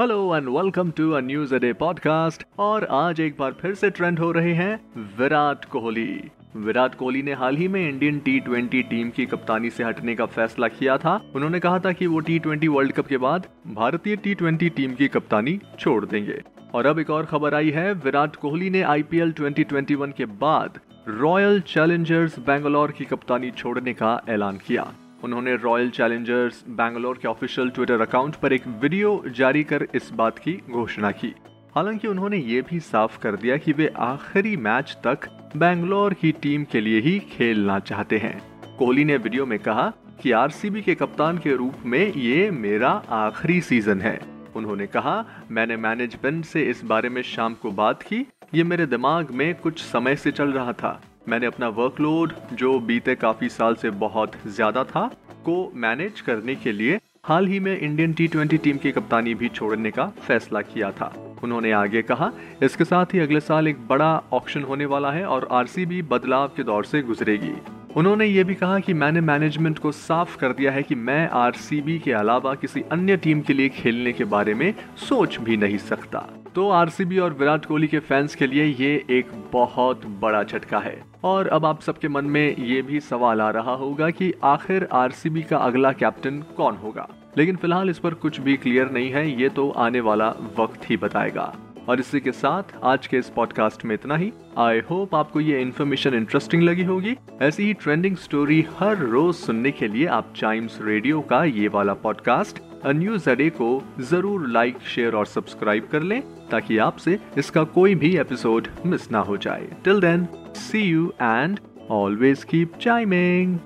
Hello and welcome to a news a day podcast और आज एक बार फिर से ट्रेंड हो रहे हैं विराट कोहली। विराट कोहली ने हाल ही में इंडियन टी ट्वेंटी टीम की कप्तानी से हटने का फैसला किया था। उन्होंने कहा था कि वो टी ट्वेंटी वर्ल्ड कप के बाद भारतीय टी ट्वेंटी टीम की कप्तानी छोड़ देंगे। और अब एक और खबर आई है, विराट कोहली ने आईपीएल 2021 के बाद रॉयल चैलेंजर्स बेंगलोर की कप्तानी छोड़ने का ऐलान किया। उन्होंने रॉयल चैलेंजर्स बैंगलोर के ऑफिशियल ट्विटर अकाउंट पर एक वीडियो जारी कर इस बात की घोषणा की। हालाँकि उन्होंने ये भी साफ़ कर दिया कि वे आखिरी मैच तक बैंगलोर की टीम के लिए ही खेलना चाहते हैं। कोहली ने वीडियो में कहा कि आरसीबी के कप्तान के रूप में ये मेरा आखिरी सीज़न है। उन्होंने कहा, मैंने मैनेजमेंट से इस बारे में शाम को बात की। ये मेरे दिमाग में कुछ समय से चल रहा था। मैंने अपना वर्कलोड जो बीते काफ़ी साल से बहुत ज़्यादा था, को मैनेज करने के लिए हाल ही में इंडियन टी ट्वेंटी टीम की कप्तानी भी छोड़ने का फैसला किया था। उन्होंने आगे कहा, इसके साथ ही अगले साल एक बड़ा ऑक्शन होने वाला है और आरसीबी बदलाव के दौर से गुजरेगी। उन्होंने ये भी कहा कि मैंने मैनेजमेंट को साफ़ कर दिया है कि मैं आरसीबी के अलावा किसी अन्य टीम के लिए खेलने के बारे में सोच भी नहीं सकता। तो आरसीबी और विराट कोहली के फैंस के लिए ये एक बहुत बड़ा झटका है। और अब आप सबके मन में ये भी सवाल आ रहा होगा कि आखिर आरसीबी का अगला कैप्टन कौन होगा? लेकिन फ़िलहाल इस पर कुछ भी क्लियर नहीं है, ये तो आने वाला वक्त ही बताएगा। और इसी के साथ आज के इस पॉडकास्ट में इतना ही। आई होप आपको ये इन्फॉर्मेशन इंटरेस्टिंग लगी होगी। ऐसी ही ट्रेंडिंग स्टोरी हर रोज सुनने के लिए आप चाइम्स रेडियो का ये वाला पॉडकास्ट न्यूज़ अडे को ज़रूर लाइक, शेयर और सब्सक्राइब कर लें, ताकि आपसे इसका कोई भी एपिसोड मिस ना हो जाए। Till then see you and always keep chiming